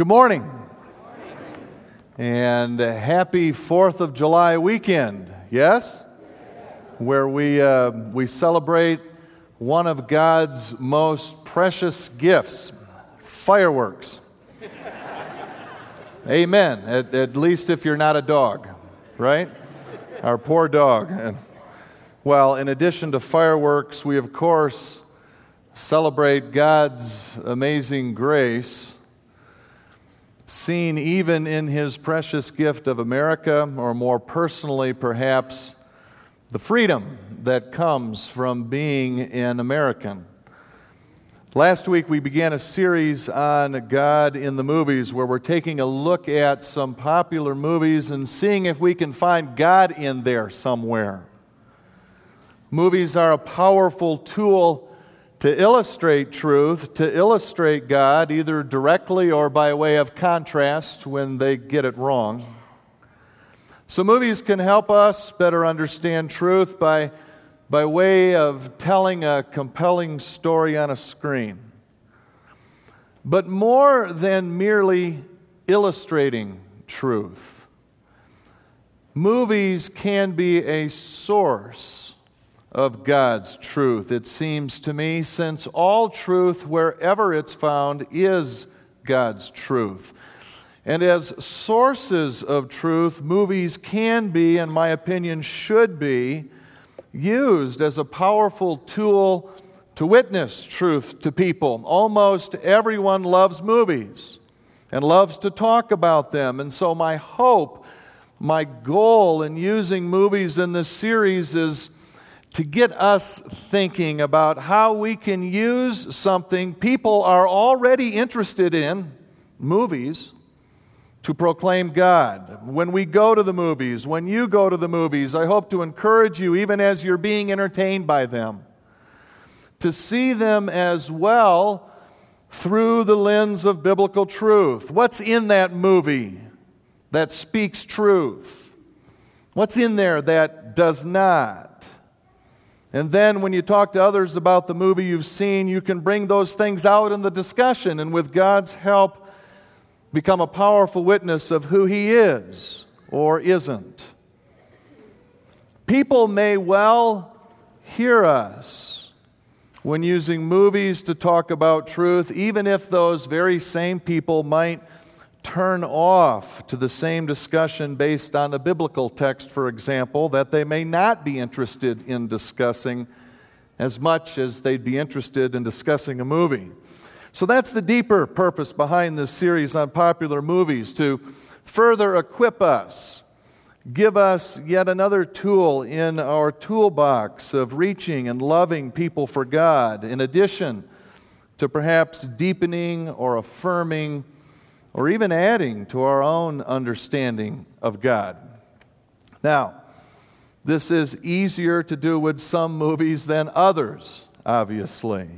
Good morning. And happy 4th of July weekend, yes? Where we, uh, we celebrate one of God's most precious gifts fireworks. Amen. At, at least if you're not a dog, right? Our poor dog. Well, in addition to fireworks, we of course celebrate God's amazing grace seen even in his precious gift of America, or more personally, perhaps, the freedom that comes from being an American. Last week, we began a series on God in the movies where we're taking a look at some popular movies and seeing if we can find God in there somewhere. Movies are a powerful tool to illustrate truth, to illustrate God, either directly or by way of contrast when they get it wrong. So, movies can help us better understand truth by, by way of telling a compelling story on a screen. But more than merely illustrating truth, movies can be a source of God's truth, it seems to me, since all truth, wherever it's found, is God's truth. And as sources of truth, movies can be, in my opinion, should be, used as a powerful tool to witness truth to people. Almost everyone loves movies and loves to talk about them. And so, my hope, my goal in using movies in this series is to get us thinking about how we can use something people are already interested in, movies, to proclaim God. When we go to the movies, when you go to the movies, I hope to encourage you, even as you're being entertained by them, to see them as well through the lens of biblical truth. What's in that movie that speaks truth? What's in there that does not? And then when you talk to others about the movie you've seen, you can bring those things out in the discussion and with God's help become a powerful witness of who He is or isn't. People may well hear us when using movies to talk about truth, even if those very same people might turn off to the same discussion based on a biblical text, for example, that they may not be interested in discussing as much as they'd be interested in discussing a movie. So that's the deeper purpose behind this series on popular movies to further equip us, give us yet another tool in our toolbox of reaching and loving people for God, in addition to perhaps deepening or affirming or even adding to our own understanding of God. Now, this is easier to do with some movies than others, obviously.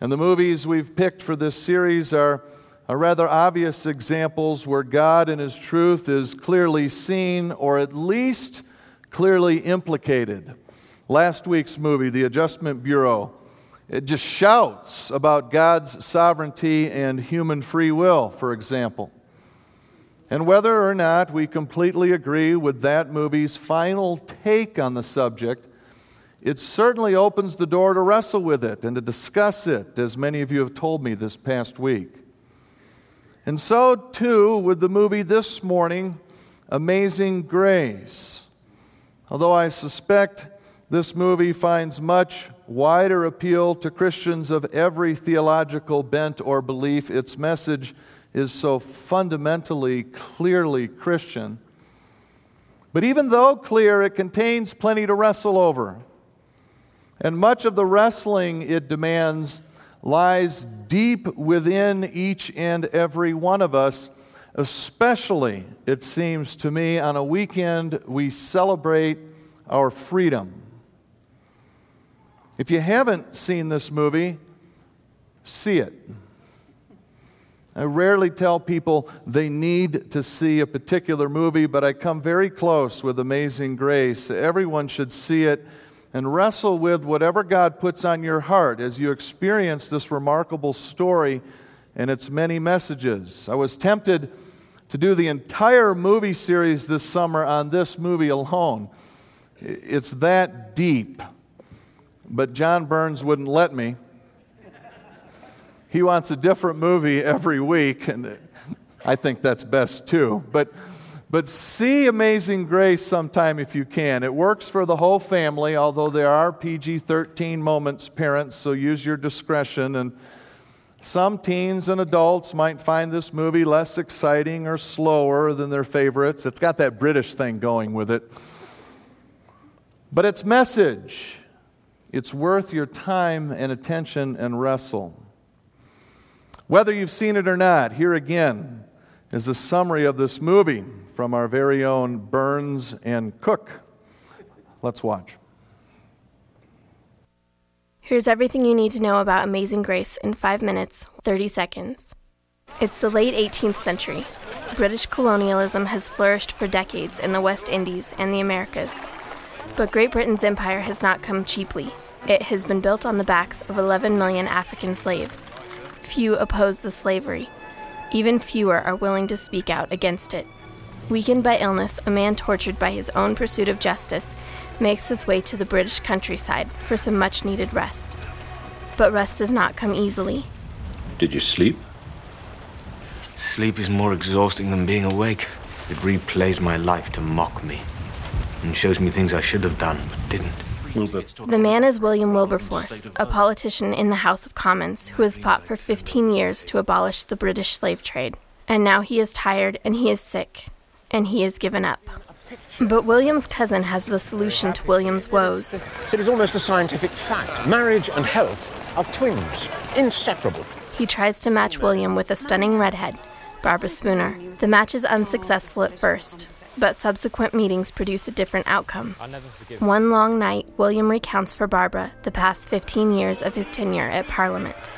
And the movies we've picked for this series are, are rather obvious examples where God and His truth is clearly seen or at least clearly implicated. Last week's movie, The Adjustment Bureau, it just shouts about God's sovereignty and human free will, for example. And whether or not we completely agree with that movie's final take on the subject, it certainly opens the door to wrestle with it and to discuss it, as many of you have told me this past week. And so, too, with the movie this morning, Amazing Grace. Although I suspect this movie finds much wider appeal to Christians of every theological bent or belief. Its message is so fundamentally, clearly Christian. But even though clear, it contains plenty to wrestle over. And much of the wrestling it demands lies deep within each and every one of us, especially, it seems to me, on a weekend we celebrate our freedom. If you haven't seen this movie, see it. I rarely tell people they need to see a particular movie, but I come very close with Amazing Grace. Everyone should see it and wrestle with whatever God puts on your heart as you experience this remarkable story and its many messages. I was tempted to do the entire movie series this summer on this movie alone. It's that deep. But John Burns wouldn't let me. He wants a different movie every week, and I think that's best too. But, but see Amazing Grace sometime if you can. It works for the whole family, although there are PG 13 moments, parents, so use your discretion. And some teens and adults might find this movie less exciting or slower than their favorites. It's got that British thing going with it. But its message, it's worth your time and attention and wrestle. Whether you've seen it or not, here again is a summary of this movie from our very own Burns and Cook. Let's watch. Here's everything you need to know about Amazing Grace in 5 minutes, 30 seconds. It's the late 18th century. British colonialism has flourished for decades in the West Indies and the Americas. But Great Britain's empire has not come cheaply. It has been built on the backs of 11 million African slaves. Few oppose the slavery. Even fewer are willing to speak out against it. Weakened by illness, a man tortured by his own pursuit of justice makes his way to the British countryside for some much needed rest. But rest does not come easily. Did you sleep? Sleep is more exhausting than being awake. It replays my life to mock me and shows me things I should have done but didn't. The man is William Wilberforce, a politician in the House of Commons who has fought for 15 years to abolish the British slave trade. And now he is tired and he is sick, and he has given up. But William's cousin has the solution to William's woes. It is almost a scientific fact. Marriage and health are twins, inseparable. He tries to match William with a stunning redhead, Barbara Spooner. The match is unsuccessful at first, but subsequent meetings produce a different outcome. One long night, William recounts for Barbara the past 15 years of his tenure at Parliament.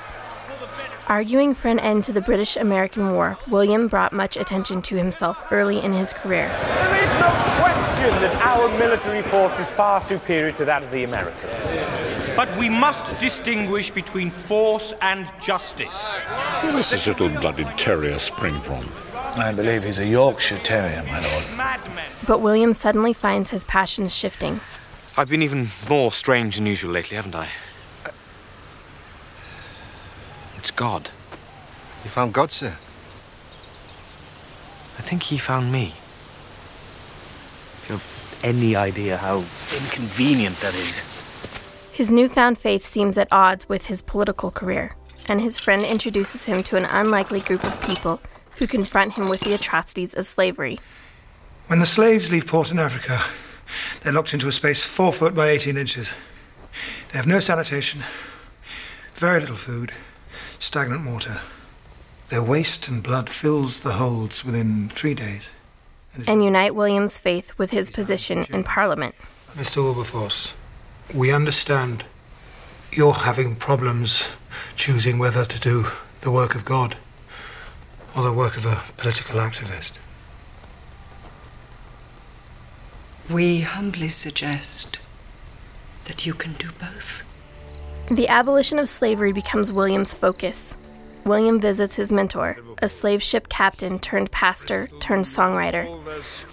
Arguing for an end to the British American War, William brought much attention to himself early in his career. There is no question that our military force is far superior to that of the Americans. But we must distinguish between force and justice. Where does this little blooded terrier spring from? I believe he's a Yorkshire Terrier, my lord. But William suddenly finds his passions shifting. I've been even more strange than usual lately, haven't I? It's God. You found God, sir? I think he found me. If you have any idea how inconvenient that is. His newfound faith seems at odds with his political career, and his friend introduces him to an unlikely group of people who confront him with the atrocities of slavery. When the slaves leave port in Africa, they're locked into a space four foot by 18 inches. They have no sanitation, very little food, stagnant water. Their waste and blood fills the holds within three days. and unite William's faith with his position in Parliament. Mr. Wilberforce, we understand you're having problems choosing whether to do the work of God or the work of a political activist. We humbly suggest that you can do both. The abolition of slavery becomes William's focus. William visits his mentor, a slave ship captain turned pastor turned songwriter.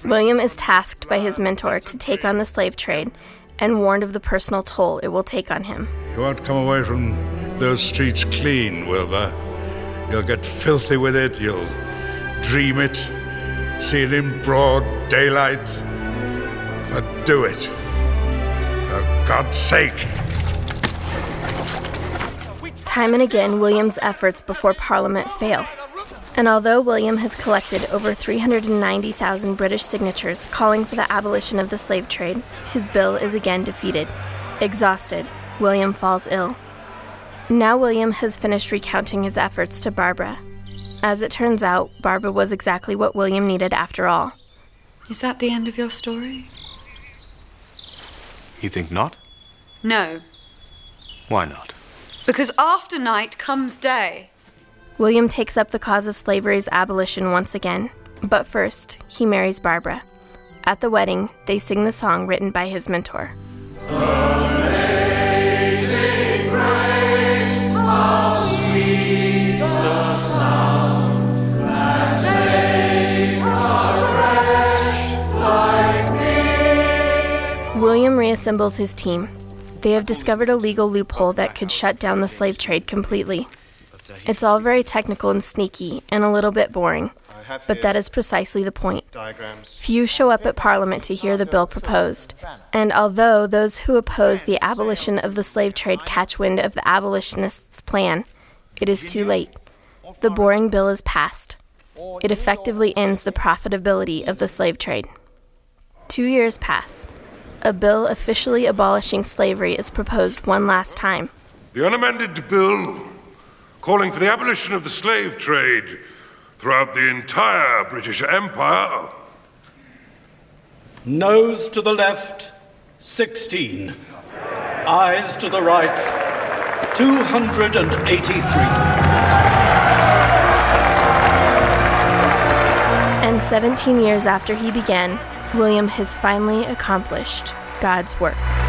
William is tasked by his mentor to take on the slave trade and warned of the personal toll it will take on him. You won't come away from those streets clean, Wilbur. You'll get filthy with it, you'll dream it, see it in broad daylight. But do it. For God's sake. Time and again, William's efforts before Parliament fail. And although William has collected over 390,000 British signatures calling for the abolition of the slave trade, his bill is again defeated. Exhausted, William falls ill. Now William has finished recounting his efforts to Barbara. As it turns out, Barbara was exactly what William needed after all. Is that the end of your story? You think not? No, Why not? because after night comes day. William takes up the cause of slavery's abolition once again, but first, he marries Barbara. At the wedding, they sing the song written by his mentor. Assembles his team. They have discovered a legal loophole that could shut down the slave trade completely. It's all very technical and sneaky and a little bit boring, but that is precisely the point. Few show up at Parliament to hear the bill proposed, and although those who oppose the abolition of the slave trade catch wind of the abolitionists' plan, it is too late. The boring bill is passed. It effectively ends the profitability of the slave trade. Two years pass. A bill officially abolishing slavery is proposed one last time. The unamended bill calling for the abolition of the slave trade throughout the entire British Empire. Noes to the left, 16. Ayes to the right, 283. And 17 years after he began, William has finally accomplished God's work.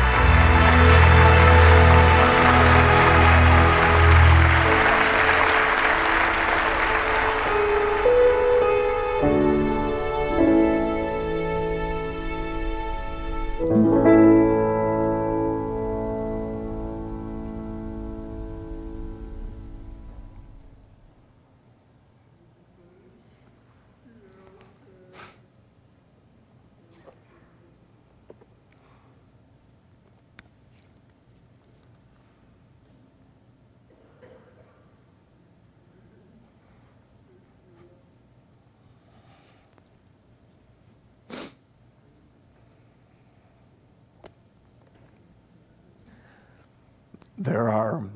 There are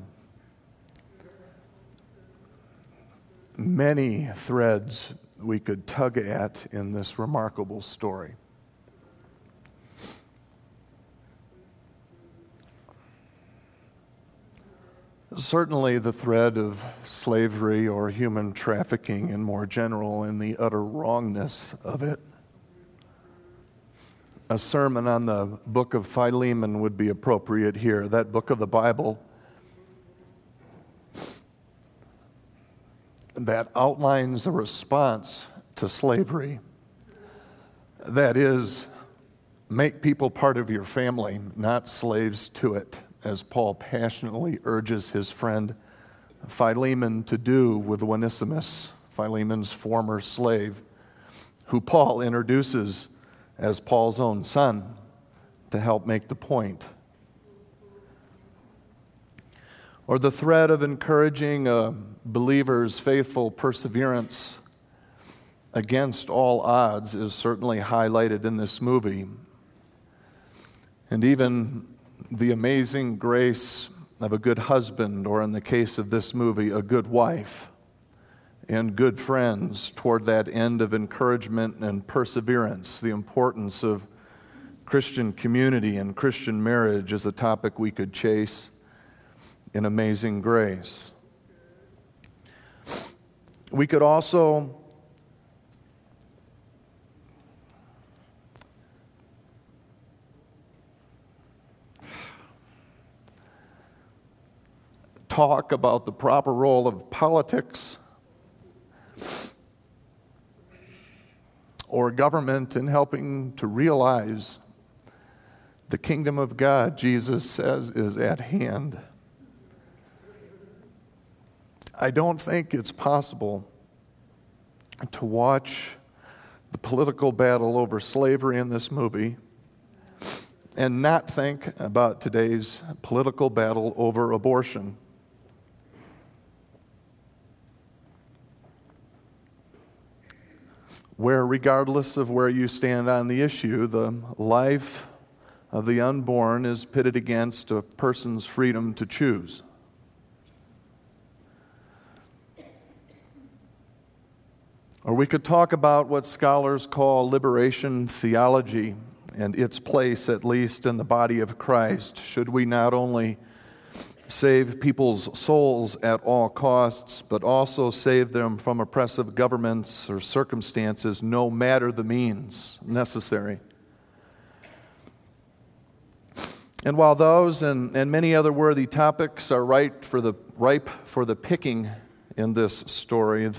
many threads we could tug at in this remarkable story. Certainly, the thread of slavery or human trafficking, in more general, and the utter wrongness of it a sermon on the book of Philemon would be appropriate here, that book of the Bible that outlines a response to slavery. That is, make people part of your family, not slaves to it, as Paul passionately urges his friend Philemon to do with Onesimus, Philemon's former slave, who Paul introduces as Paul's own son to help make the point. Or the thread of encouraging a believer's faithful perseverance against all odds is certainly highlighted in this movie. And even the amazing grace of a good husband, or in the case of this movie, a good wife and good friends toward that end of encouragement and perseverance. The importance of Christian community and Christian marriage is a topic we could chase in amazing grace. We could also talk about the proper role of politics or government in helping to realize the kingdom of God, Jesus says, is at hand. I don't think it's possible to watch the political battle over slavery in this movie and not think about today's political battle over abortion. Where, regardless of where you stand on the issue, the life of the unborn is pitted against a person's freedom to choose. Or we could talk about what scholars call liberation theology and its place, at least in the body of Christ. Should we not only save people's souls at all costs, but also save them from oppressive governments or circumstances, no matter the means necessary. And while those and, and many other worthy topics are right for the, ripe for the picking in this story,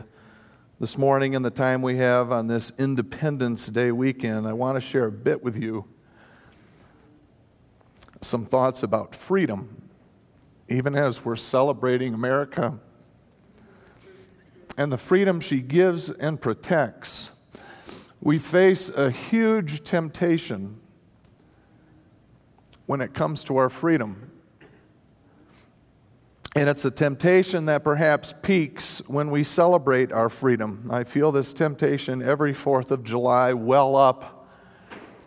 this morning and the time we have on this Independence Day weekend, I want to share a bit with you some thoughts about freedom, even as we're celebrating America and the freedom she gives and protects. We face a huge temptation when it comes to our freedom. And it's a temptation that perhaps peaks when we celebrate our freedom. I feel this temptation every 4th of July well up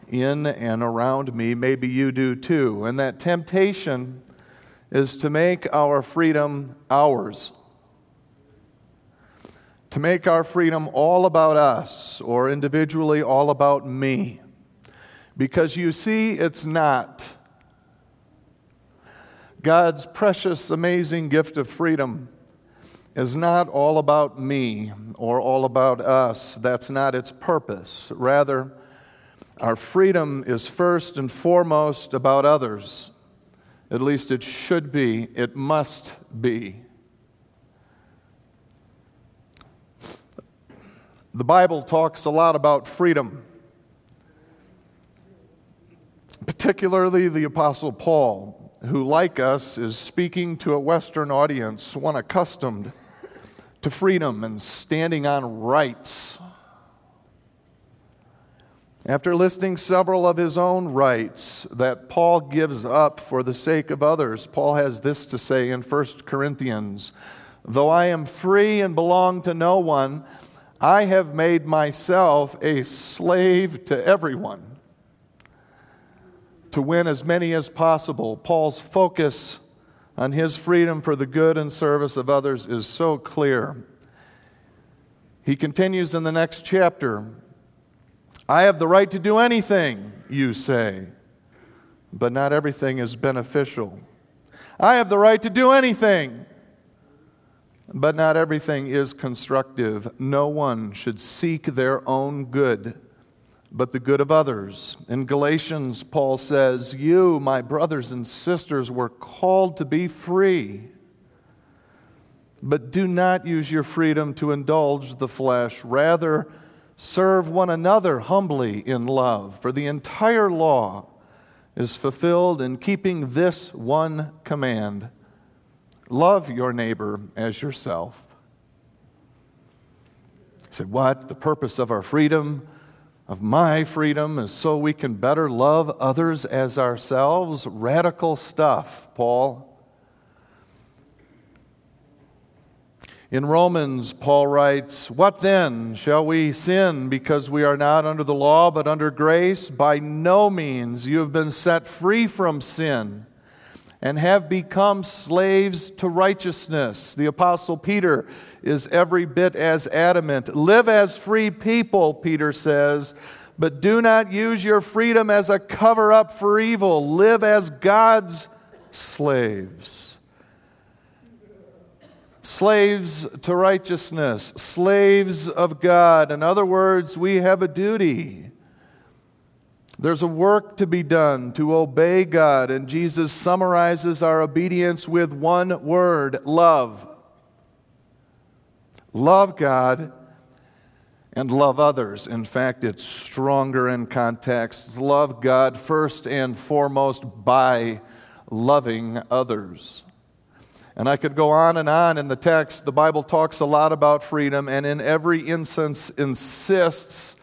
in and around me. Maybe you do too. And that temptation is to make our freedom ours. To make our freedom all about us or individually all about me. Because you see, it's not. God's precious, amazing gift of freedom is not all about me or all about us. That's not its purpose. Rather, our freedom is first and foremost about others. At least it should be, it must be. The Bible talks a lot about freedom, particularly the Apostle Paul who, like us, is speaking to a Western audience, one accustomed to freedom and standing on rights. After listing several of his own rights that Paul gives up for the sake of others, Paul has this to say in 1 Corinthians Though I am free and belong to no one, I have made myself a slave to everyone to win as many as possible. Paul's focus on his freedom for the good and service of others is so clear. He continues in the next chapter I have the right to do anything, you say, but not everything is beneficial. I have the right to do anything, but not everything is constructive. No one should seek their own good but the good of others. In Galatians, Paul says, You, my brothers and sisters, were called to be free. But do not use your freedom to indulge the flesh. Rather, serve one another humbly in love. For the entire law is fulfilled in keeping this one command love your neighbor as yourself. He said, What? The purpose of our freedom? of my freedom is so we can better love others as ourselves. Radical stuff, Paul. In Romans, Paul writes, What then? Shall we sin because we are not under the law but under grace? By no means. You have been set free from sin and have become slaves to righteousness. The Apostle Peter is every bit as adamant. Live as free people, Peter says, but do not use your freedom as a cover up for evil. Live as God's slaves. Slaves to righteousness, slaves of God. In other words, we have a duty. There's a work to be done to obey God, and Jesus summarizes our obedience with one word love. Love God and love others. In fact, it's stronger in context. Love God first and foremost by loving others. And I could go on and on in the text. The Bible talks a lot about freedom, and in every instance insists,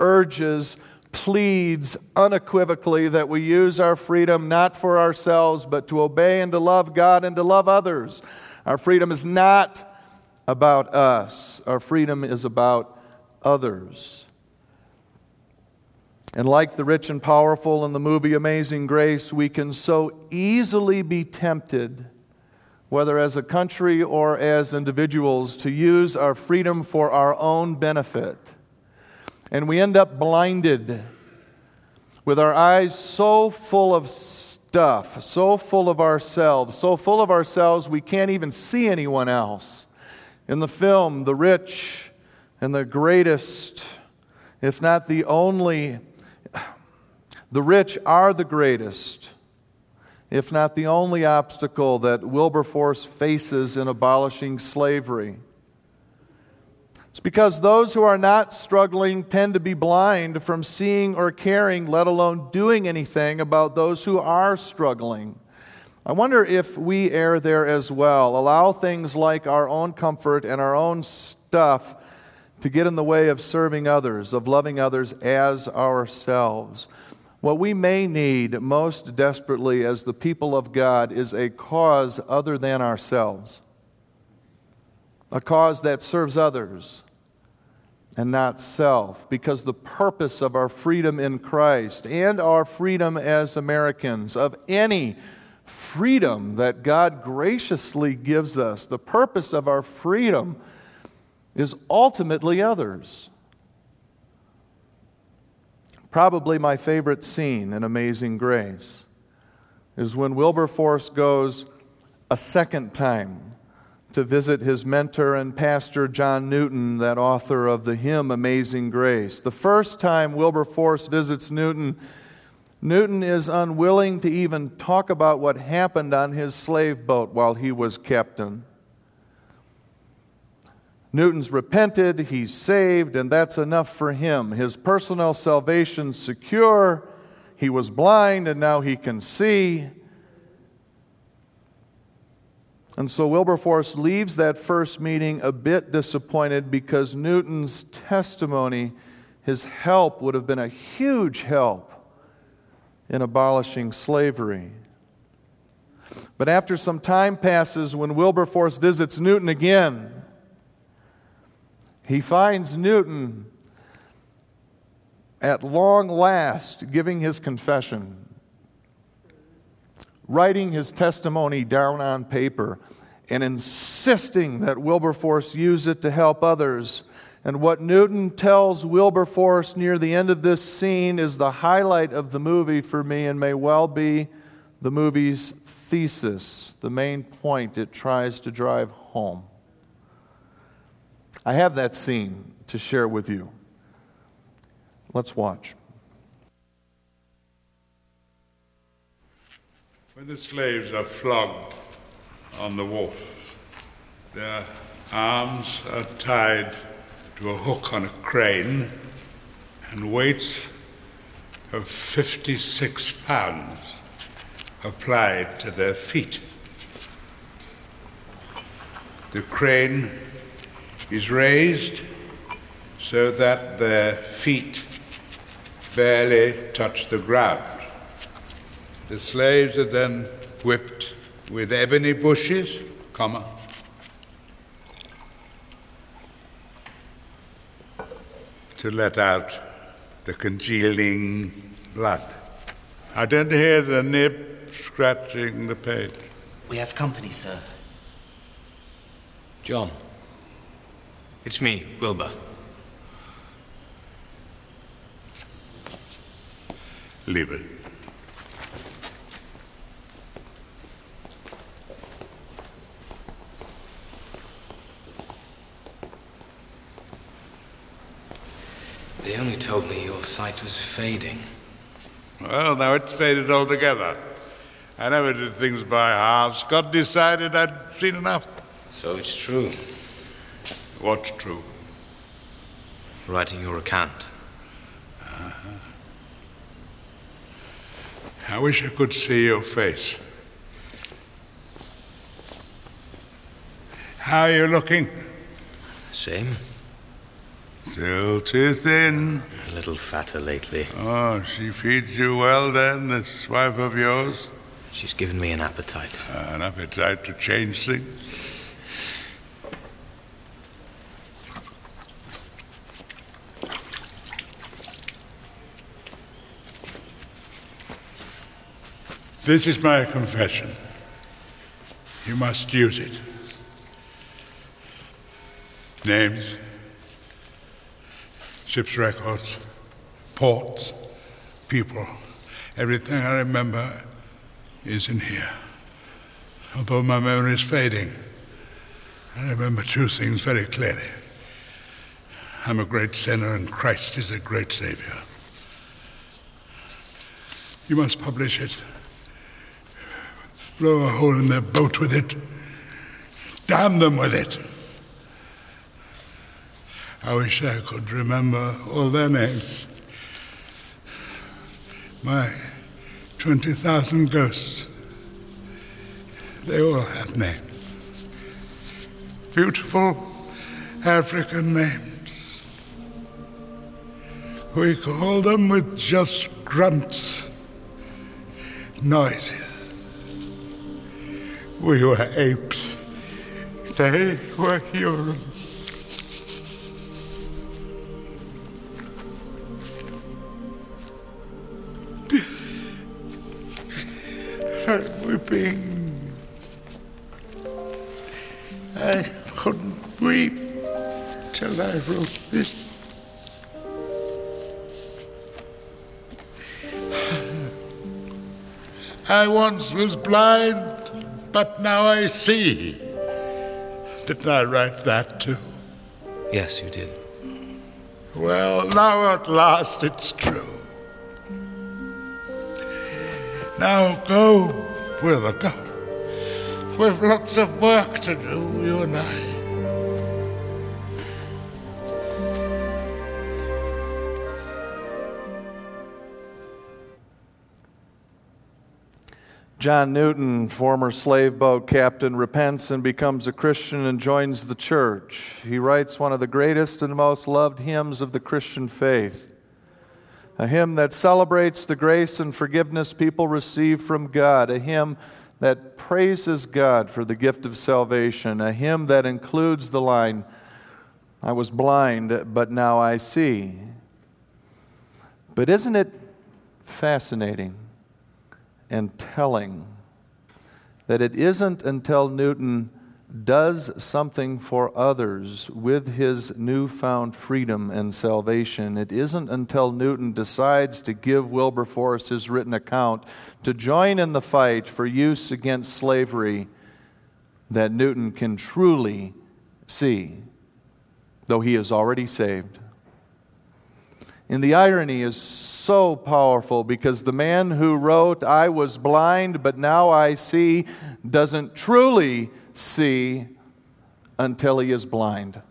urges, pleads unequivocally that we use our freedom not for ourselves, but to obey and to love God and to love others. Our freedom is not about us, our freedom is about others. And like the rich and powerful in the movie Amazing Grace, we can so easily be tempted, whether as a country or as individuals, to use our freedom for our own benefit and we end up blinded with our eyes so full of stuff, so full of ourselves, so full of ourselves we can't even see anyone else. In the film, the rich and the greatest, if not the only, the rich are the greatest, if not the only obstacle that Wilberforce faces in abolishing slavery. It's because those who are not struggling tend to be blind from seeing or caring, let alone doing anything about those who are struggling. I wonder if we err there as well, allow things like our own comfort and our own stuff to get in the way of serving others, of loving others as ourselves. What we may need most desperately as the people of God is a cause other than ourselves a cause that serves others and not self, because the purpose of our freedom in Christ and our freedom as Americans, of any freedom that God graciously gives us, the purpose of our freedom is ultimately others. Probably my favorite scene in Amazing Grace is when Wilberforce goes a second time to visit his mentor and pastor, John Newton, that author of the hymn Amazing Grace. The first time Wilberforce visits Newton, Newton is unwilling to even talk about what happened on his slave boat while he was captain. Newton's repented, he's saved, and that's enough for him. His personal salvation secure. He was blind and now he can see. And so Wilberforce leaves that first meeting a bit disappointed because Newton's testimony, his help, would have been a huge help in abolishing slavery. But after some time passes, when Wilberforce visits Newton again, he finds Newton at long last giving his confession writing his testimony down on paper and insisting that Wilberforce use it to help others. And what Newton tells Wilberforce near the end of this scene is the highlight of the movie for me and may well be the movie's thesis, the main point it tries to drive home. I have that scene to share with you. Let's watch. When the slaves are flogged on the wharf, their arms are tied to a hook on a crane and weights of 56 pounds applied to their feet. The crane is raised so that their feet barely touch the ground. The slaves are then whipped with ebony bushes, comma, to let out the congealing blood. I don't hear the nib scratching the page. We have company, sir. John. It's me, Wilbur. Leave it. They only told me your sight was fading. Well, now it's faded altogether. I never did things by halves. God decided I'd seen enough. So it's true. What's true? Writing your account. Uh-huh. I wish I could see your face. How are you looking? Same. Still too thin. A little fatter lately. Oh, she feeds you well then, this wife of yours? She's given me an appetite. Uh, an appetite to change things? This is my confession. You must use it. Names, ship's records, ports, people. Everything I remember is in here. Although my memory is fading, I remember two things very clearly. I'm a great sinner and Christ is a great Savior. You must publish it. Blow a hole in their boat with it. Damn them with it. I wish I could remember all their names. My 20,000 ghosts, they all have names. Beautiful African names. We call them with just grunts, noises. We were apes. They were humans. I'm weeping. I couldn't weep till I wrote this. I once was blind, but now I see. Didn't I write that too? Yes, you did. Well, now at last it's true. Now go, we'll go. We've lots of work to do, you and I. John Newton, former slave boat captain, repents and becomes a Christian and joins the church. He writes one of the greatest and most loved hymns of the Christian faith, a hymn that celebrates the grace and forgiveness people receive from God, a hymn that praises God for the gift of salvation, a hymn that includes the line, I was blind, but now I see. But isn't it fascinating? And telling that it isn't until Newton does something for others with his newfound freedom and salvation, it isn't until Newton decides to give Wilberforce his written account to join in the fight for use against slavery that Newton can truly see, though he is already saved. And the irony is so powerful because the man who wrote, I was blind, but now I see, doesn't truly see until he is blind.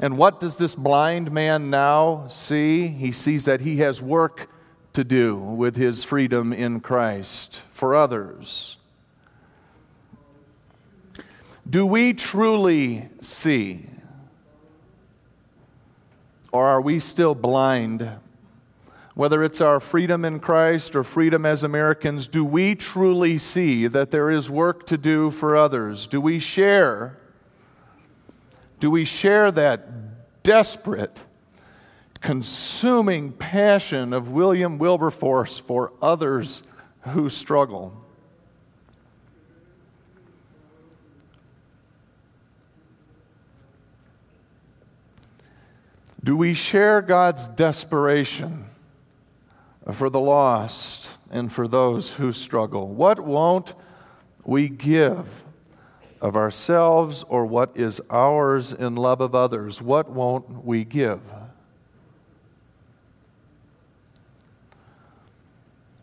And what does this blind man now see? He sees that he has work to do with his freedom in Christ for others. Do we truly see? Or are we still blind? Whether it's our freedom in Christ or freedom as Americans, do we truly see that there is work to do for others? Do we share? Do we share that desperate, consuming passion of William Wilberforce for others who struggle? Do we share God's desperation for the lost and for those who struggle? What won't we give of ourselves or what is ours in love of others? What won't we give?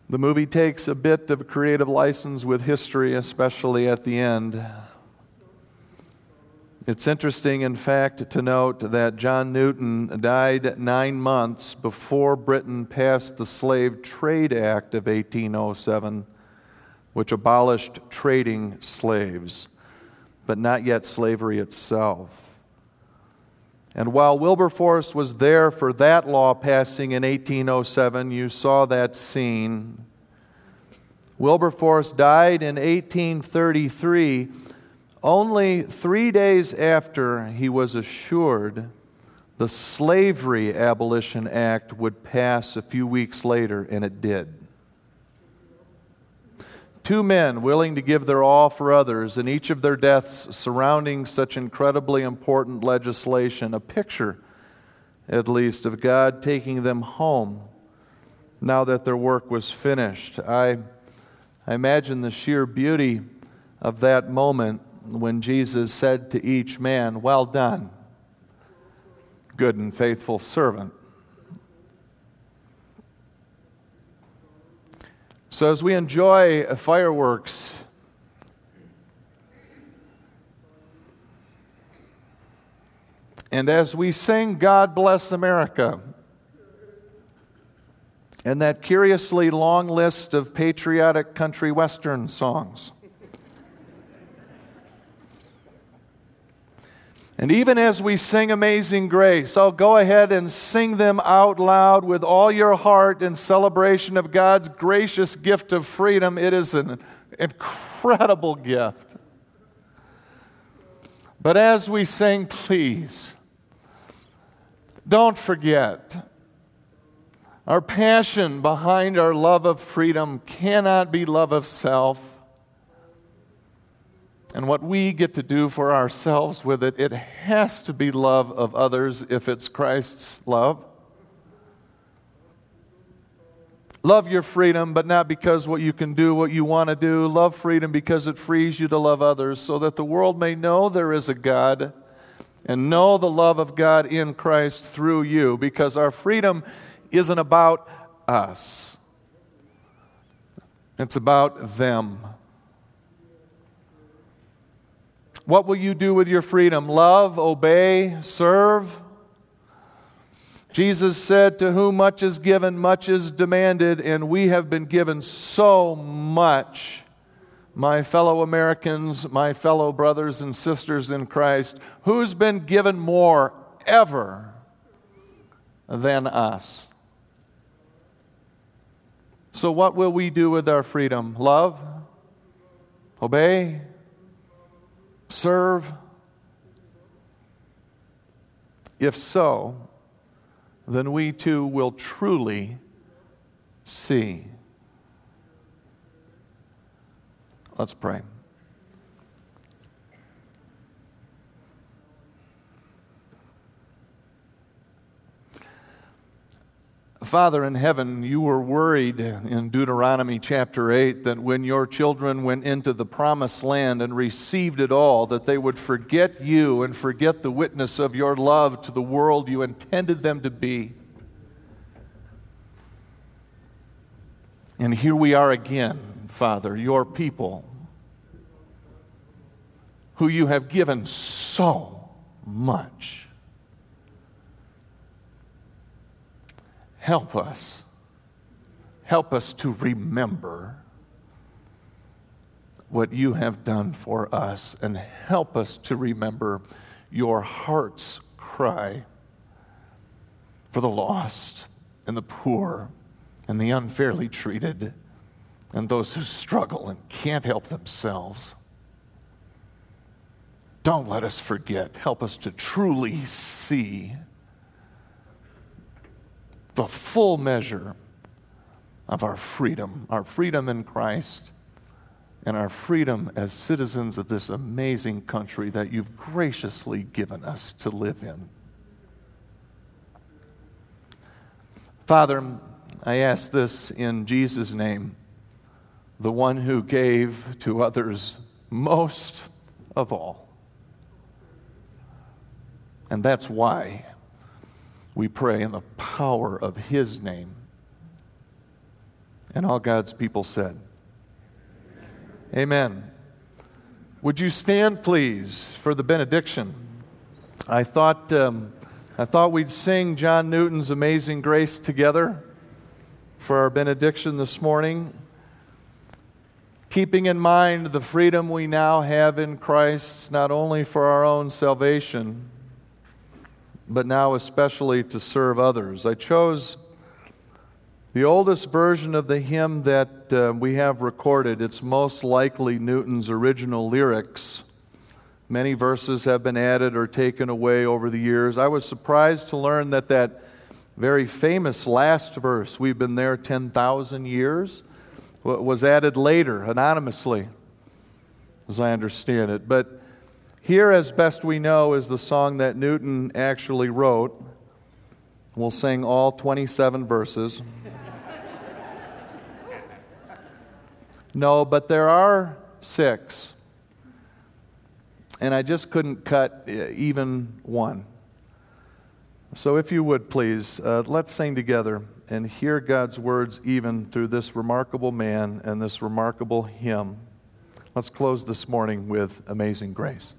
The movie takes a bit of creative license with history, especially at the end. It's interesting, in fact, to note that John Newton died nine months before Britain passed the Slave Trade Act of 1807, which abolished trading slaves, but not yet slavery itself. And while Wilberforce was there for that law passing in 1807, you saw that scene. Wilberforce died in 1833 only three days after he was assured the Slavery Abolition Act would pass a few weeks later, and it did. Two men willing to give their all for others, and each of their deaths surrounding such incredibly important legislation, a picture, at least, of God taking them home now that their work was finished. I, I imagine the sheer beauty of that moment when Jesus said to each man, Well done, good and faithful servant. So, as we enjoy fireworks, And as we sing God Bless America, and that curiously long list of patriotic country western songs, And even as we sing Amazing Grace, I'll go ahead and sing them out loud with all your heart in celebration of God's gracious gift of freedom. It is an incredible gift. But as we sing, please, don't forget our passion behind our love of freedom cannot be love of self and what we get to do for ourselves with it, it has to be love of others if it's Christ's love. Love your freedom, but not because what you can do, what you want to do. Love freedom because it frees you to love others, so that the world may know there is a God and know the love of God in Christ through you, because our freedom isn't about us, it's about them. What will you do with your freedom? Love, obey, serve? Jesus said, To whom much is given, much is demanded, and we have been given so much. My fellow Americans, my fellow brothers and sisters in Christ, who's been given more ever than us? So, what will we do with our freedom? Love? Obey? Serve? If so, then we too will truly see. Let's pray. Father in heaven, you were worried in Deuteronomy chapter 8 that when your children went into the promised land and received it all, that they would forget you and forget the witness of your love to the world you intended them to be. And here we are again, Father, your people, who you have given so much. Help us. Help us to remember what you have done for us and help us to remember your heart's cry for the lost and the poor and the unfairly treated and those who struggle and can't help themselves. Don't let us forget. Help us to truly see the full measure of our freedom, our freedom in Christ, and our freedom as citizens of this amazing country that you've graciously given us to live in. Father, I ask this in Jesus' name, the one who gave to others most of all. And that's why we pray in the power of His name. And all God's people said, Amen. Would you stand, please, for the benediction? I thought, um, I thought we'd sing John Newton's Amazing Grace together for our benediction this morning, keeping in mind the freedom we now have in Christ, not only for our own salvation but now especially to serve others. I chose the oldest version of the hymn that uh, we have recorded. It's most likely Newton's original lyrics. Many verses have been added or taken away over the years. I was surprised to learn that that very famous last verse, we've been there 10,000 years, was added later, anonymously, as I understand it. But here, as best we know, is the song that Newton actually wrote. We'll sing all 27 verses. no, but there are six. And I just couldn't cut even one. So, if you would please, uh, let's sing together and hear God's words even through this remarkable man and this remarkable hymn. Let's close this morning with Amazing Grace.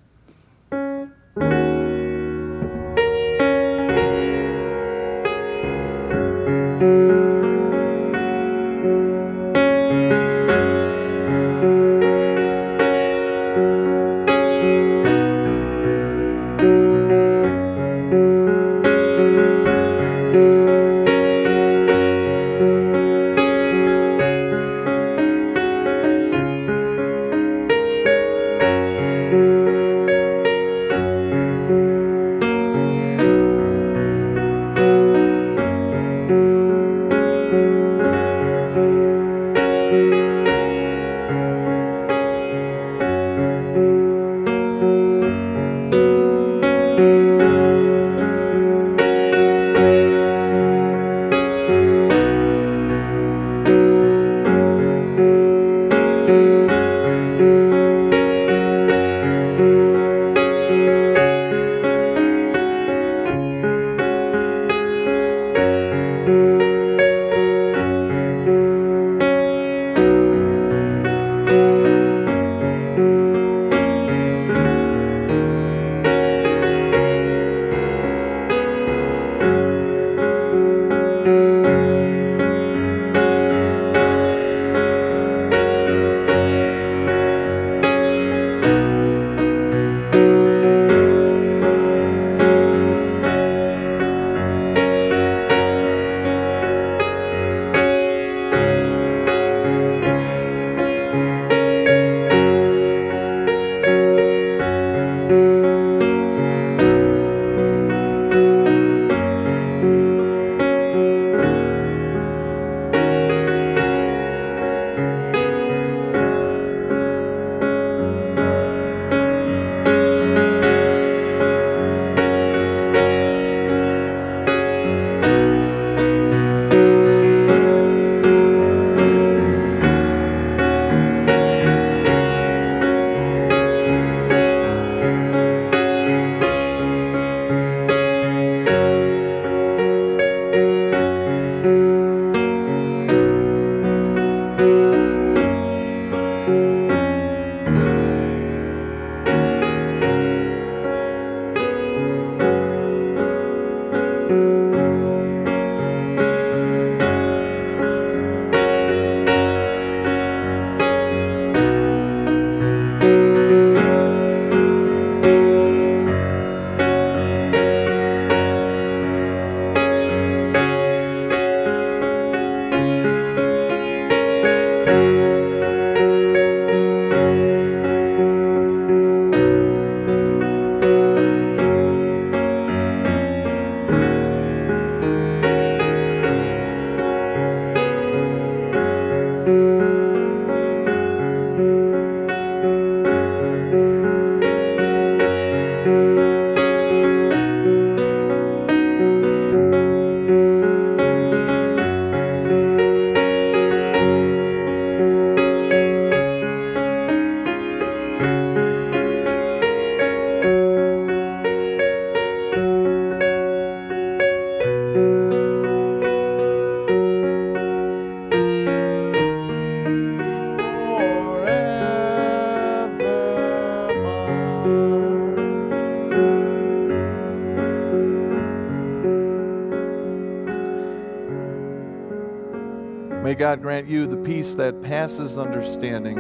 May God grant you the peace that passes understanding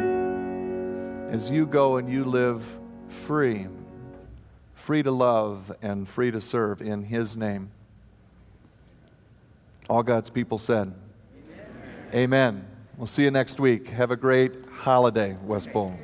as you go and you live free, free to love and free to serve in His name. All God's people said, Amen. Amen. We'll see you next week. Have a great holiday, West Bowl.